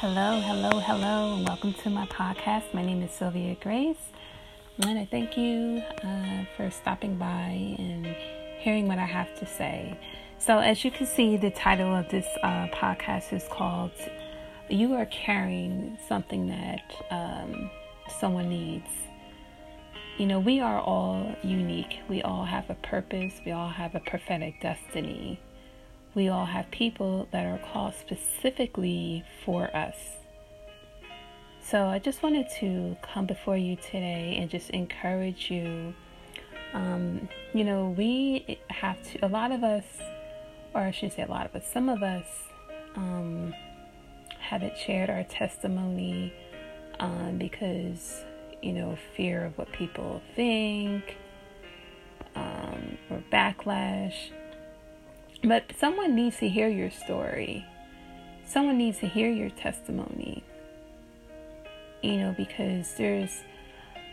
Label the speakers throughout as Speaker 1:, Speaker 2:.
Speaker 1: Hello, hello, hello, and welcome to my podcast. My name is Sylvia Grace, and I thank you uh, for stopping by and hearing what I have to say. So, as you can see, the title of this uh, podcast is called You Are Carrying Something That um, Someone Needs. You know, we are all unique, we all have a purpose, we all have a prophetic destiny we all have people that are called specifically for us. So I just wanted to come before you today and just encourage you. Um, you know, we have to, a lot of us, or I should say a lot of us, some of us um, haven't shared our testimony um, because, you know, fear of what people think um, or backlash but someone needs to hear your story. Someone needs to hear your testimony. You know, because there's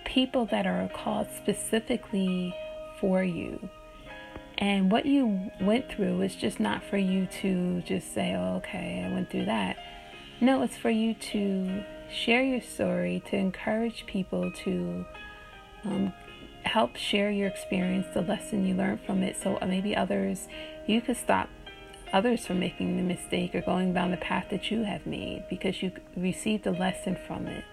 Speaker 1: people that are called specifically for you. And what you went through is just not for you to just say, oh, okay, I went through that. No, it's for you to share your story, to encourage people to um, help share your experience, the lesson you learned from it, so maybe others, you could stop others from making the mistake or going down the path that you have made because you received a lesson from it.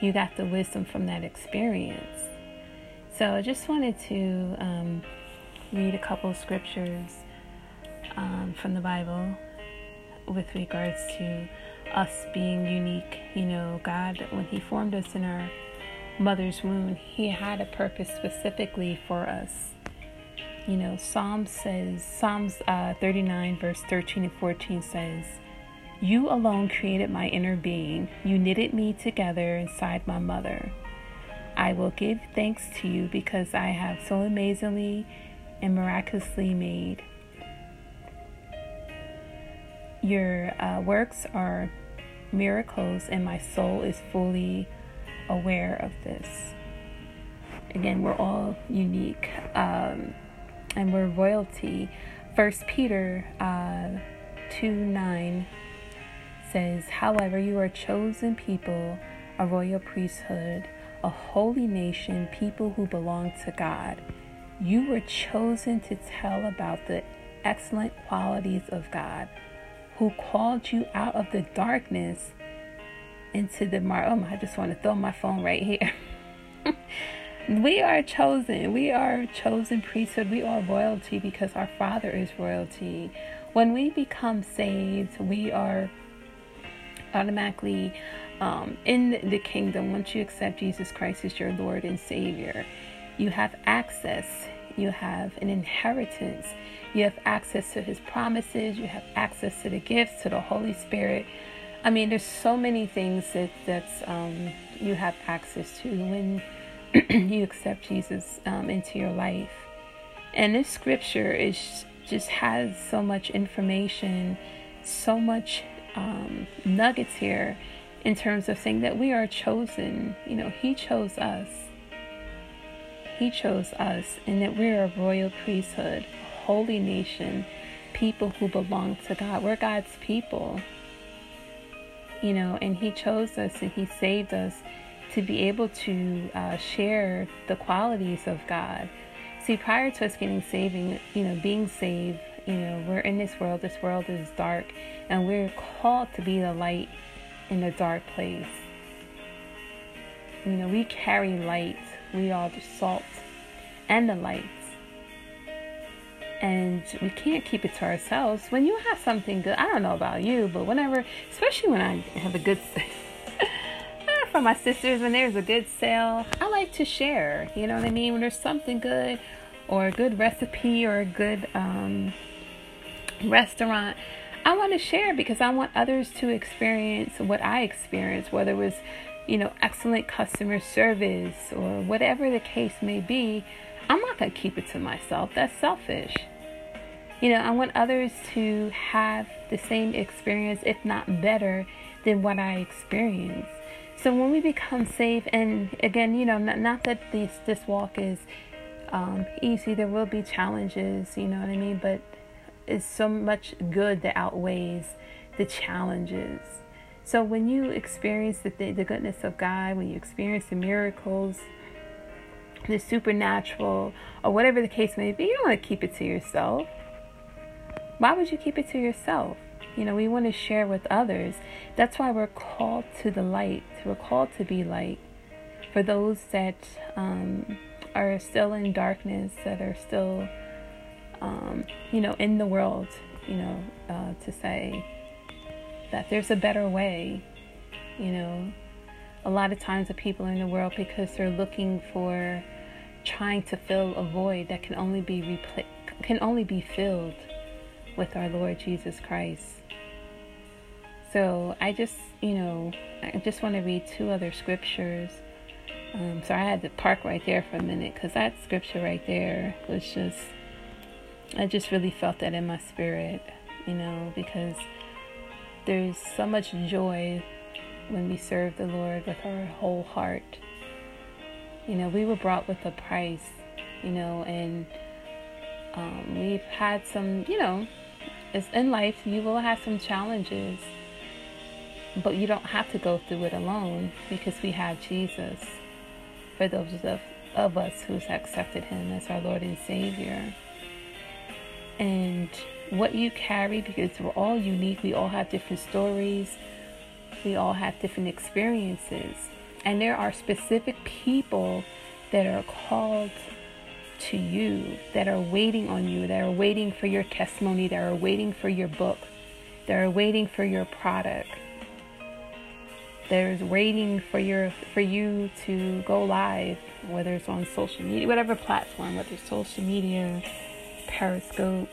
Speaker 1: You got the wisdom from that experience. So I just wanted to um, read a couple scriptures um, from the Bible with regards to us being unique. You know, God, when He formed us in our mother's womb, He had a purpose specifically for us. You know, Psalms says, Psalms uh, 39, verse 13 and 14 says, You alone created my inner being. You knitted me together inside my mother. I will give thanks to you because I have so amazingly and miraculously made. Your uh, works are miracles, and my soul is fully aware of this. Again, we're all unique um, and we're royalty. First Peter uh, 2 9 says, However, you are chosen people, a royal priesthood, a holy nation, people who belong to God. You were chosen to tell about the excellent qualities of God, who called you out of the darkness into the mar. Oh my! I just want to throw my phone right here. we are chosen. We are chosen priesthood. We are royalty because our Father is royalty. When we become saved, we are automatically um, in the kingdom. Once you accept Jesus Christ as your Lord and Savior, you have access. You have an inheritance. You have access to His promises. You have access to the gifts, to the Holy Spirit. I mean, there's so many things that that's um, you have access to when you accept Jesus um, into your life. And this scripture is just has so much information, so much um, nuggets here in terms of saying that we are chosen. You know, He chose us. He chose us, and that we're a royal priesthood, a holy nation, people who belong to God. We're God's people you know, and He chose us and He saved us to be able to uh, share the qualities of God. See, prior to us getting saving, you know, being saved, you know, we're in this world. This world is dark, and we're called to be the light in a dark place. You know, we carry light. We are the salt and the light and we can't keep it to ourselves. When you have something good, I don't know about you, but whenever, especially when I have a good for my sisters, when there's a good sale, I like to share. You know what I mean? When there's something good, or a good recipe, or a good um, restaurant, I want to share because I want others to experience what I experienced, whether it was, you know, excellent customer service or whatever the case may be. I'm not going to keep it to myself. That's selfish. You know, I want others to have the same experience, if not better, than what I experienced. So when we become safe, and again, you know, not, not that this this walk is um, easy. There will be challenges, you know what I mean. But it's so much good that outweighs the challenges. So when you experience the, the goodness of God, when you experience the miracles, the supernatural, or whatever the case may be, you don't want to keep it to yourself. Why would you keep it to yourself? You know, we want to share with others. That's why we're called to the light. We're called to be light for those that um, are still in darkness, that are still, um, you know, in the world. You know, uh, to say that there's a better way. You know, a lot of times the people in the world because they're looking for trying to fill a void that can only be repl- can only be filled with our Lord Jesus Christ. So I just, you know, I just want to read two other scriptures. Um, so I had to park right there for a minute because that scripture right there was just, I just really felt that in my spirit, you know, because there's so much joy when we serve the Lord with our whole heart. You know, we were brought with a price, you know, and um, we've had some, you know, as in life, you will have some challenges, but you don't have to go through it alone because we have Jesus. For those of, of us who's accepted Him as our Lord and Savior. And what you carry, because we're all unique, we all have different stories, we all have different experiences. And there are specific people that are called to you, that are waiting on you, that are waiting for your testimony, that are waiting for your book, that are waiting for your product. There's waiting for your for you to go live, whether it's on social media, whatever platform, whether it's social media, Periscope,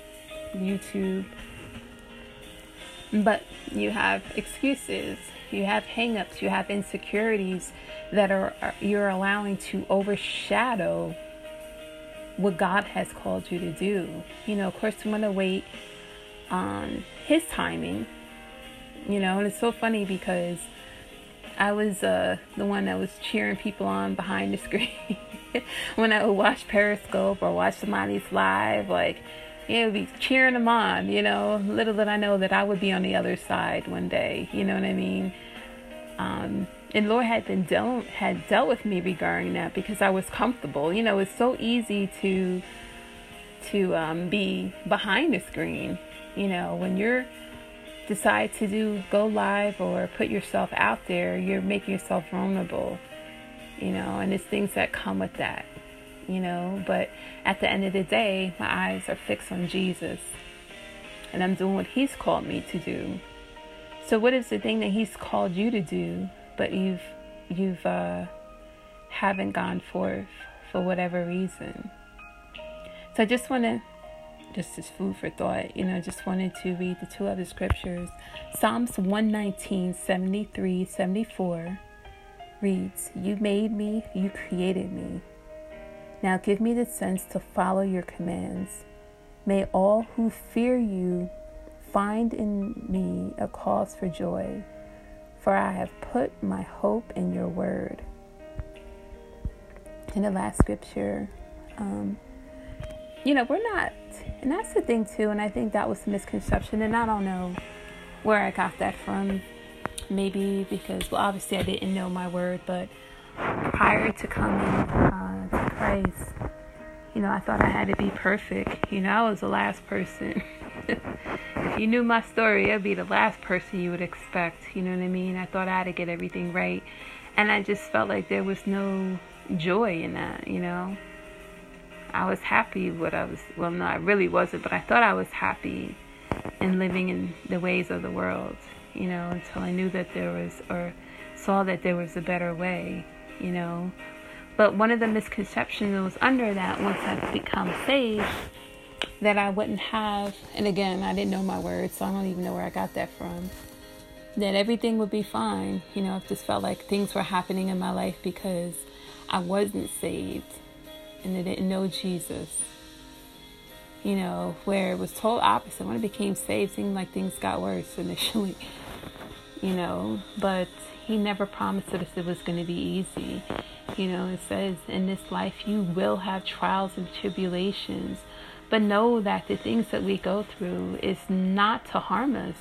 Speaker 1: YouTube. But you have excuses, you have hangups, you have insecurities that are you're allowing to overshadow what God has called you to do. You know, of course, we want to wait on His timing. You know, and it's so funny because I was uh, the one that was cheering people on behind the screen when I would watch Periscope or watch somebody's live. Like, you know, be cheering them on. You know, little did I know that I would be on the other side one day. You know what I mean? Um, and Lord had been dealt had dealt with me regarding that because I was comfortable. You know, it's so easy to to um, be behind the screen. You know, when you're decide to do go live or put yourself out there, you're making yourself vulnerable. You know, and it's things that come with that. You know, but at the end of the day, my eyes are fixed on Jesus, and I'm doing what He's called me to do. So, what is the thing that He's called you to do? But you've you've uh, haven't gone forth for whatever reason. So I just want to, just as food for thought, you know, just wanted to read the two other scriptures. Psalms 119, 73, 74 reads, You made me, you created me. Now give me the sense to follow your commands. May all who fear you find in me a cause for joy for I have put my hope in your word. In the last scripture, um, you know, we're not, and that's the thing too, and I think that was a misconception, and I don't know where I got that from. Maybe because, well, obviously I didn't know my word, but prior to coming uh, to Christ, you know, I thought I had to be perfect. You know, I was the last person. if you knew my story, I'd be the last person you would expect. You know what I mean? I thought I had to get everything right. And I just felt like there was no joy in that, you know? I was happy what I was, well, no, I really wasn't, but I thought I was happy in living in the ways of the world, you know, until I knew that there was, or saw that there was a better way, you know. But one of the misconceptions that was under that once I become saved that I wouldn't have, and again, I didn't know my words, so I don't even know where I got that from. That everything would be fine, you know, it just felt like things were happening in my life because I wasn't saved and I didn't know Jesus. You know, where it was total opposite. When I became saved, it seemed like things got worse initially. You know, but he never promised us it was going to be easy. You know, it says in this life you will have trials and tribulations, but know that the things that we go through is not to harm us.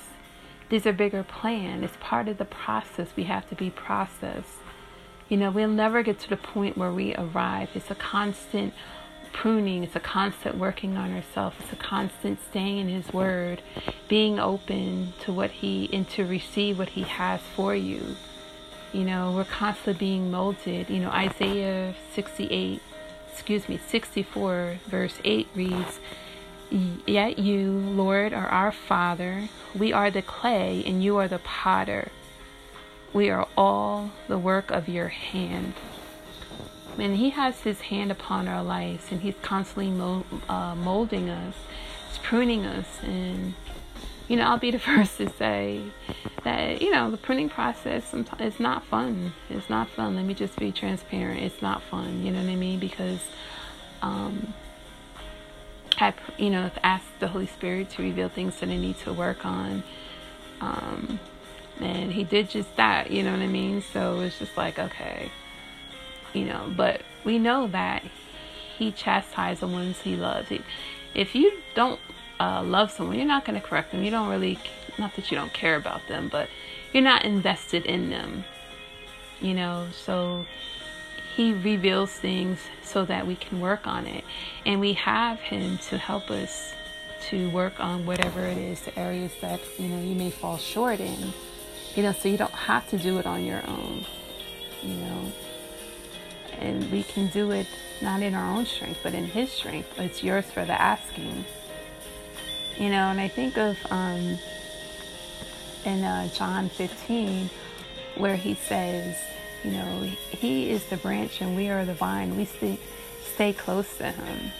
Speaker 1: there's a bigger plan. It's part of the process. We have to be processed. You know, we'll never get to the point where we arrive. It's a constant pruning, it's a constant working on ourselves, it's a constant staying in His Word, being open to what He and to receive what He has for you. You know, we're constantly being molded. You know, Isaiah 68, excuse me, 64, verse 8 reads, Yet you, Lord, are our Father. We are the clay, and you are the potter. We are all the work of your hand. And He has His hand upon our lives, and He's constantly uh, molding us, He's pruning us. And, you know, I'll be the first to say that, you know, the pruning process sometimes it's not fun. It's not fun. Let me just be transparent. It's not fun. You know what I mean? Because, um, I, you know, asked the Holy Spirit to reveal things that I need to work on. Um, and he did just that, you know what I mean? So it's just like, okay, you know, but we know that he chastises the ones he loves. If you don't uh, love someone, you're not going to correct them. You don't really, not that you don't care about them, but you're not invested in them, you know? So he reveals things so that we can work on it. And we have him to help us to work on whatever it is, the areas that, you know, you may fall short in you know, so you don't have to do it on your own, you know. And we can do it not in our own strength, but in His strength. It's yours for the asking, you know. And I think of um, in uh, John 15 where He says, you know, He is the branch and we are the vine. We stay stay close to Him,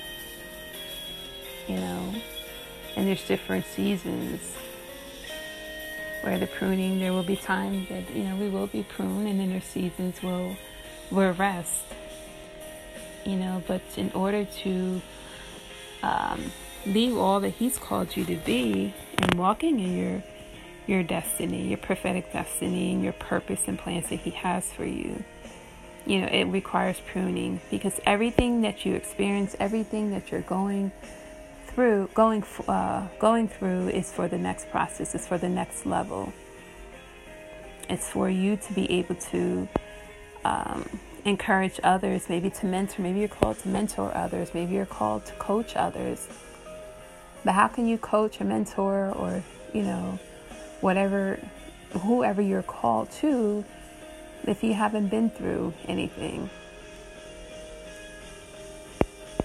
Speaker 1: you know. And there's different seasons where the pruning, there will be times that, you know, we will be pruned and then their seasons will, will rest. You know, but in order to um, be all that He's called you to be and walking in your your destiny, your prophetic destiny, and your purpose and plans that He has for you, you know, it requires pruning because everything that you experience, everything that you're going through going uh, going through is for the next process it's for the next level it's for you to be able to um, encourage others maybe to mentor maybe you're called to mentor others maybe you're called to coach others but how can you coach or mentor or you know whatever whoever you're called to if you haven't been through anything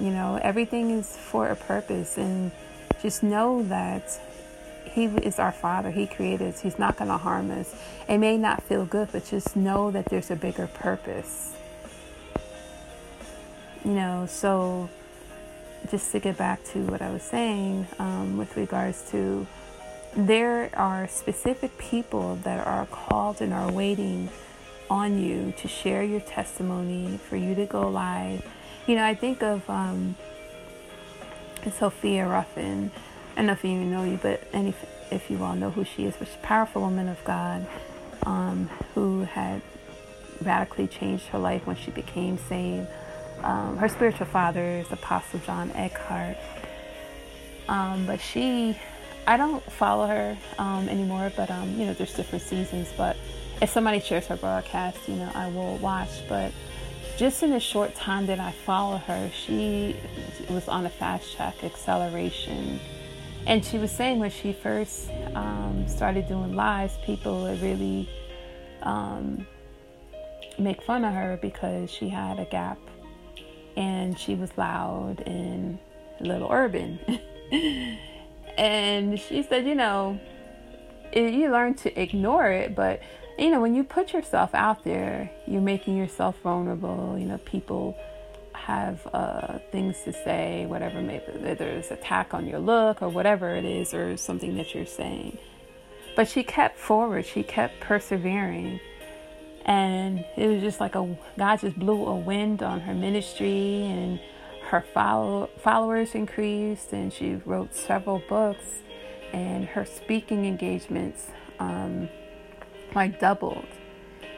Speaker 1: you know, everything is for a purpose. And just know that He is our Father. He created us. He's not going to harm us. It may not feel good, but just know that there's a bigger purpose. You know, so just to get back to what I was saying um, with regards to there are specific people that are called and are waiting on you to share your testimony, for you to go live you know, I think of um, Sophia Ruffin. I don't know if you even know you, but if you all know who she is, but she's a powerful woman of God um, who had radically changed her life when she became saved. Um, her spiritual father is Apostle John Eckhardt, Um, but she, I don't follow her um, anymore, but um, you know, there's different seasons. But if somebody shares her broadcast, you know, I will watch. But just in the short time that I follow her, she was on a fast track acceleration. And she was saying when she first um, started doing lives, people would really um, make fun of her because she had a gap and she was loud and a little urban. and she said, you know, you learn to ignore it, but you know, when you put yourself out there, you're making yourself vulnerable. You know, people have uh, things to say, whatever, maybe there's attack on your look or whatever it is, or something that you're saying. But she kept forward, she kept persevering. And it was just like a God just blew a wind on her ministry, and her follow, followers increased, and she wrote several books, and her speaking engagements. Um, like doubled.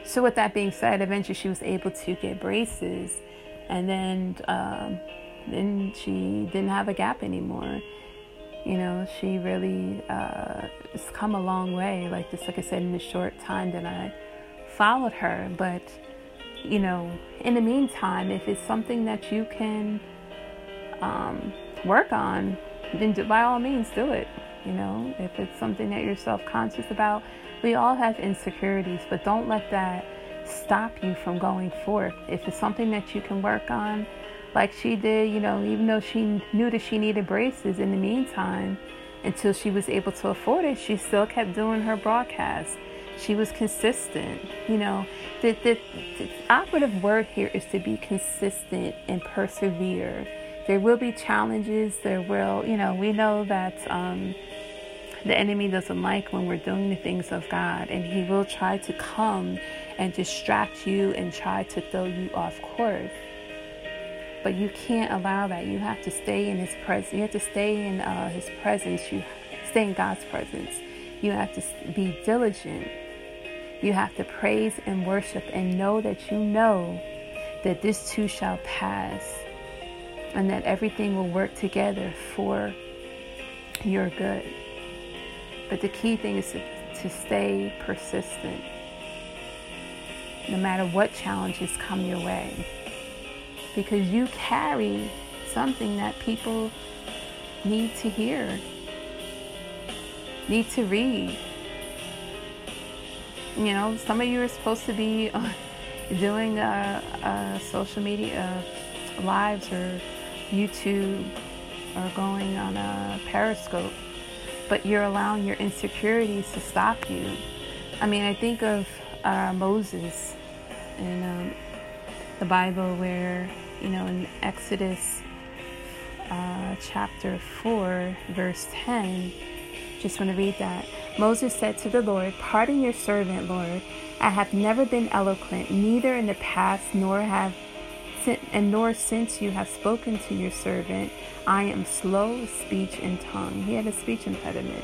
Speaker 1: So, with that being said, eventually she was able to get braces, and then um, then she didn't have a gap anymore. You know, she really uh, has come a long way. Like just like I said, in the short time that I followed her. But you know, in the meantime, if it's something that you can um, work on, then do, by all means do it. You know, if it's something that you're self conscious about, we all have insecurities, but don't let that stop you from going forth. If it's something that you can work on, like she did, you know, even though she knew that she needed braces in the meantime, until she was able to afford it, she still kept doing her broadcast. She was consistent. You know, the, the, the operative word here is to be consistent and persevere. There will be challenges. There will, you know, we know that um, the enemy doesn't like when we're doing the things of God, and he will try to come and distract you and try to throw you off course. But you can't allow that. You have to stay in His presence. You have to stay in uh, His presence. You stay in God's presence. You have to be diligent. You have to praise and worship and know that you know that this too shall pass and that everything will work together for your good. But the key thing is to, to stay persistent no matter what challenges come your way. Because you carry something that people need to hear, need to read. You know, some of you are supposed to be doing uh, uh, social media lives or YouTube or going on a Periscope, but you're allowing your insecurities to stop you. I mean, I think of uh, Moses in um, the Bible where, you know, in Exodus uh, chapter 4, verse 10, just want to read that. Moses said to the Lord, Pardon your servant, Lord. I have never been eloquent, neither in the past nor have and nor since you have spoken to your servant. I am slow of speech and tongue. He had a speech impediment.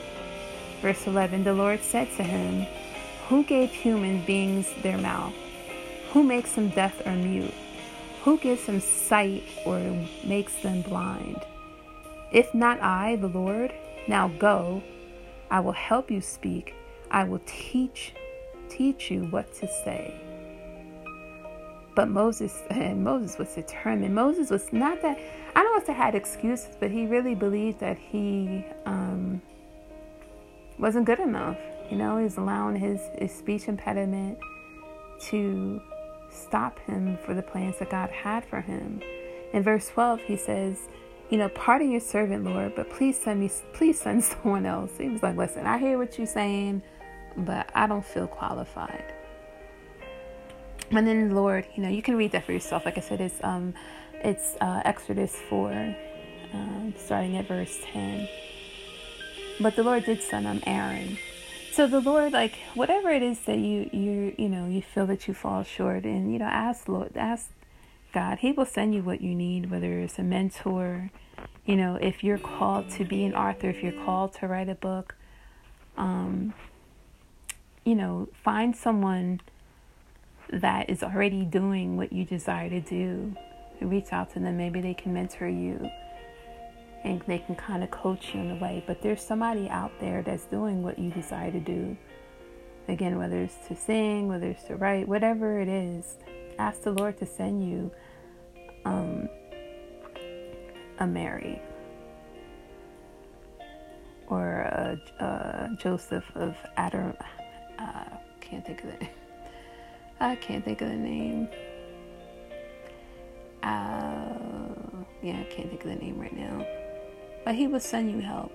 Speaker 1: Verse 11 The Lord said to him, Who gave human beings their mouth? Who makes them deaf or mute? Who gives them sight or makes them blind? If not I, the Lord, now go. I will help you speak. I will teach teach you what to say. But Moses and Moses was determined. Moses was not that I don't want to say had excuses, but he really believed that he um, wasn't good enough. You know, he's allowing his, his speech impediment to stop him for the plans that God had for him. In verse 12, he says, you know, pardon your servant, Lord, but please send me, please send someone else. He was like, listen, I hear what you're saying, but I don't feel qualified. And then the Lord, you know, you can read that for yourself. Like I said, it's um, it's uh, Exodus four, um, starting at verse ten. But the Lord did send him Aaron. So the Lord, like whatever it is that you you you know you feel that you fall short, and you know, ask Lord, ask God. He will send you what you need, whether it's a mentor, you know, if you're called to be an author, if you're called to write a book, um, you know, find someone that is already doing what you desire to do. Reach out to them. Maybe they can mentor you and they can kind of coach you in a way. But there's somebody out there that's doing what you desire to do. Again, whether it's to sing, whether it's to write, whatever it is, ask the Lord to send you um, a Mary or a, a Joseph of Adam. Uh, can't think of it. I can't think of the name. Uh, yeah, I can't think of the name right now. But he will send you help.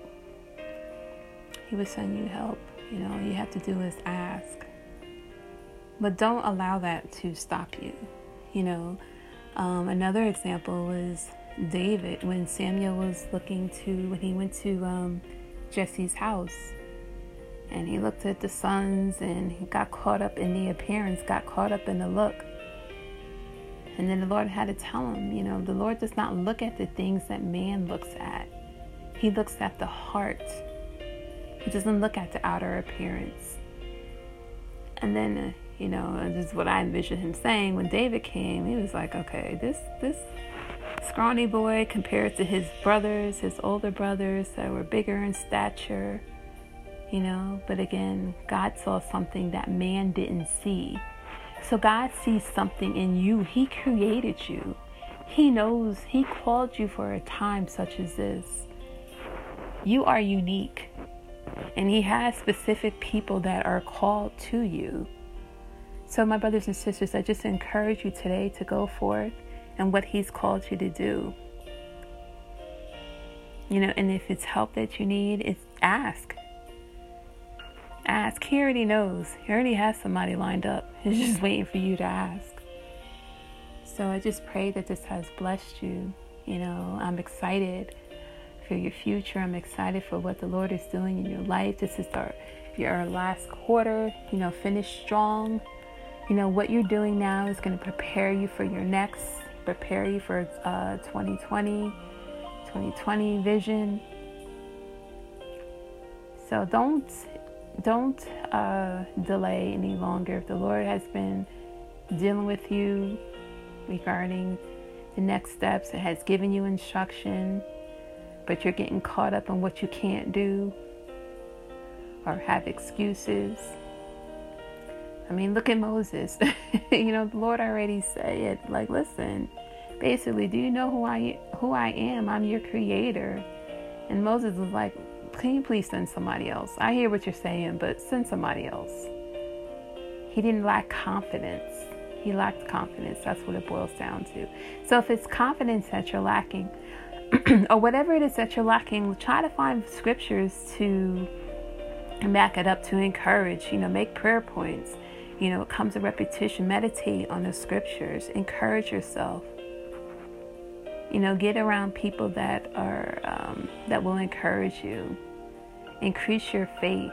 Speaker 1: He will send you help. You know, all you have to do is ask. But don't allow that to stop you. You know, um, another example was David when Samuel was looking to, when he went to um, Jesse's house and he looked at the sons and he got caught up in the appearance, got caught up in the look. And then the Lord had to tell him, you know, the Lord does not look at the things that man looks at, He looks at the heart. He doesn't look at the outer appearance. And then, you know, this is what I envision him saying when David came. He was like, okay, this, this, scrawny boy compared to his brothers, his older brothers that were bigger in stature, you know. But again, God saw something that man didn't see. So God sees something in you. He created you. He knows He called you for a time such as this. You are unique. And He has specific people that are called to you. So, my brothers and sisters, I just encourage you today to go forth and what He's called you to do. You know, and if it's help that you need, it's ask. Ask. He already knows. He already has somebody lined up. He's just waiting for you to ask. So I just pray that this has blessed you. You know, I'm excited for your future. I'm excited for what the Lord is doing in your life. This is our your last quarter. You know, finish strong you know, what you're doing now is going to prepare you for your next, prepare you for uh, 2020, 2020 vision. So don't don't uh, delay any longer. If the Lord has been dealing with you regarding the next steps, it has given you instruction, but you're getting caught up on what you can't do or have excuses I mean, look at Moses. you know, the Lord already said, like, listen, basically, do you know who I who I am? I'm your creator. And Moses was like, can you please send somebody else? I hear what you're saying, but send somebody else. He didn't lack confidence. He lacked confidence. That's what it boils down to. So if it's confidence that you're lacking, or whatever it is that you're lacking, try to find scriptures to back it up to encourage, you know, make prayer points you know, it comes a repetition. Meditate on the scriptures. Encourage yourself. You know, get around people that are um, that will encourage you. Increase your faith.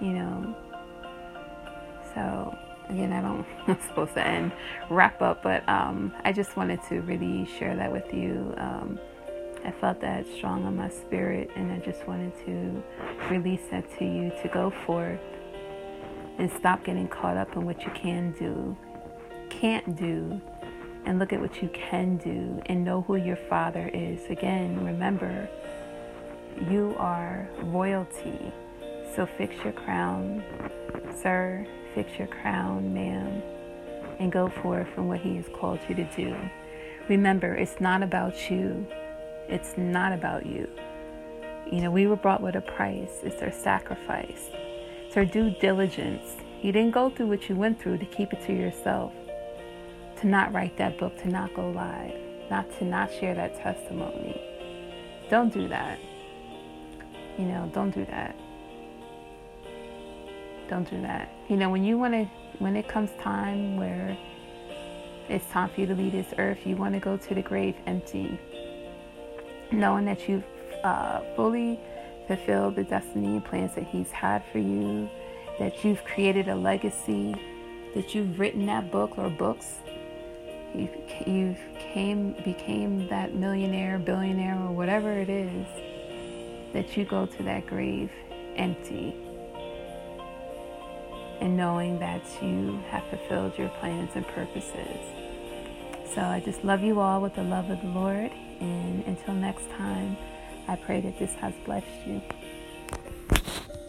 Speaker 1: You know. So again, I don't. I'm supposed to end wrap up, but um, I just wanted to really share that with you. Um, I felt that strong on my spirit, and I just wanted to release that to you to go forth and stop getting caught up in what you can do, can't do, and look at what you can do and know who your Father is. Again, remember, you are royalty. So fix your crown, sir, fix your crown, ma'am, and go forth from what He has called you to do. Remember, it's not about you. It's not about you. You know, we were brought with a price. It's our sacrifice it's our due diligence. You didn't go through what you went through to keep it to yourself, to not write that book, to not go live, not to not share that testimony. Don't do that. You know, don't do that. Don't do that. You know, when you want to, when it comes time where it's time for you to leave this earth, you want to go to the grave empty, knowing that you've uh, fully fulfilled the destiny and plans that He's had for you, that you've created a legacy, that you've written that book or books. You've, you've came, became that millionaire, billionaire, or whatever it is, that you go to that grave empty and knowing that you have fulfilled your plans and purposes. So I just love you all with the love of the Lord. And until next time, I pray that this has blessed you.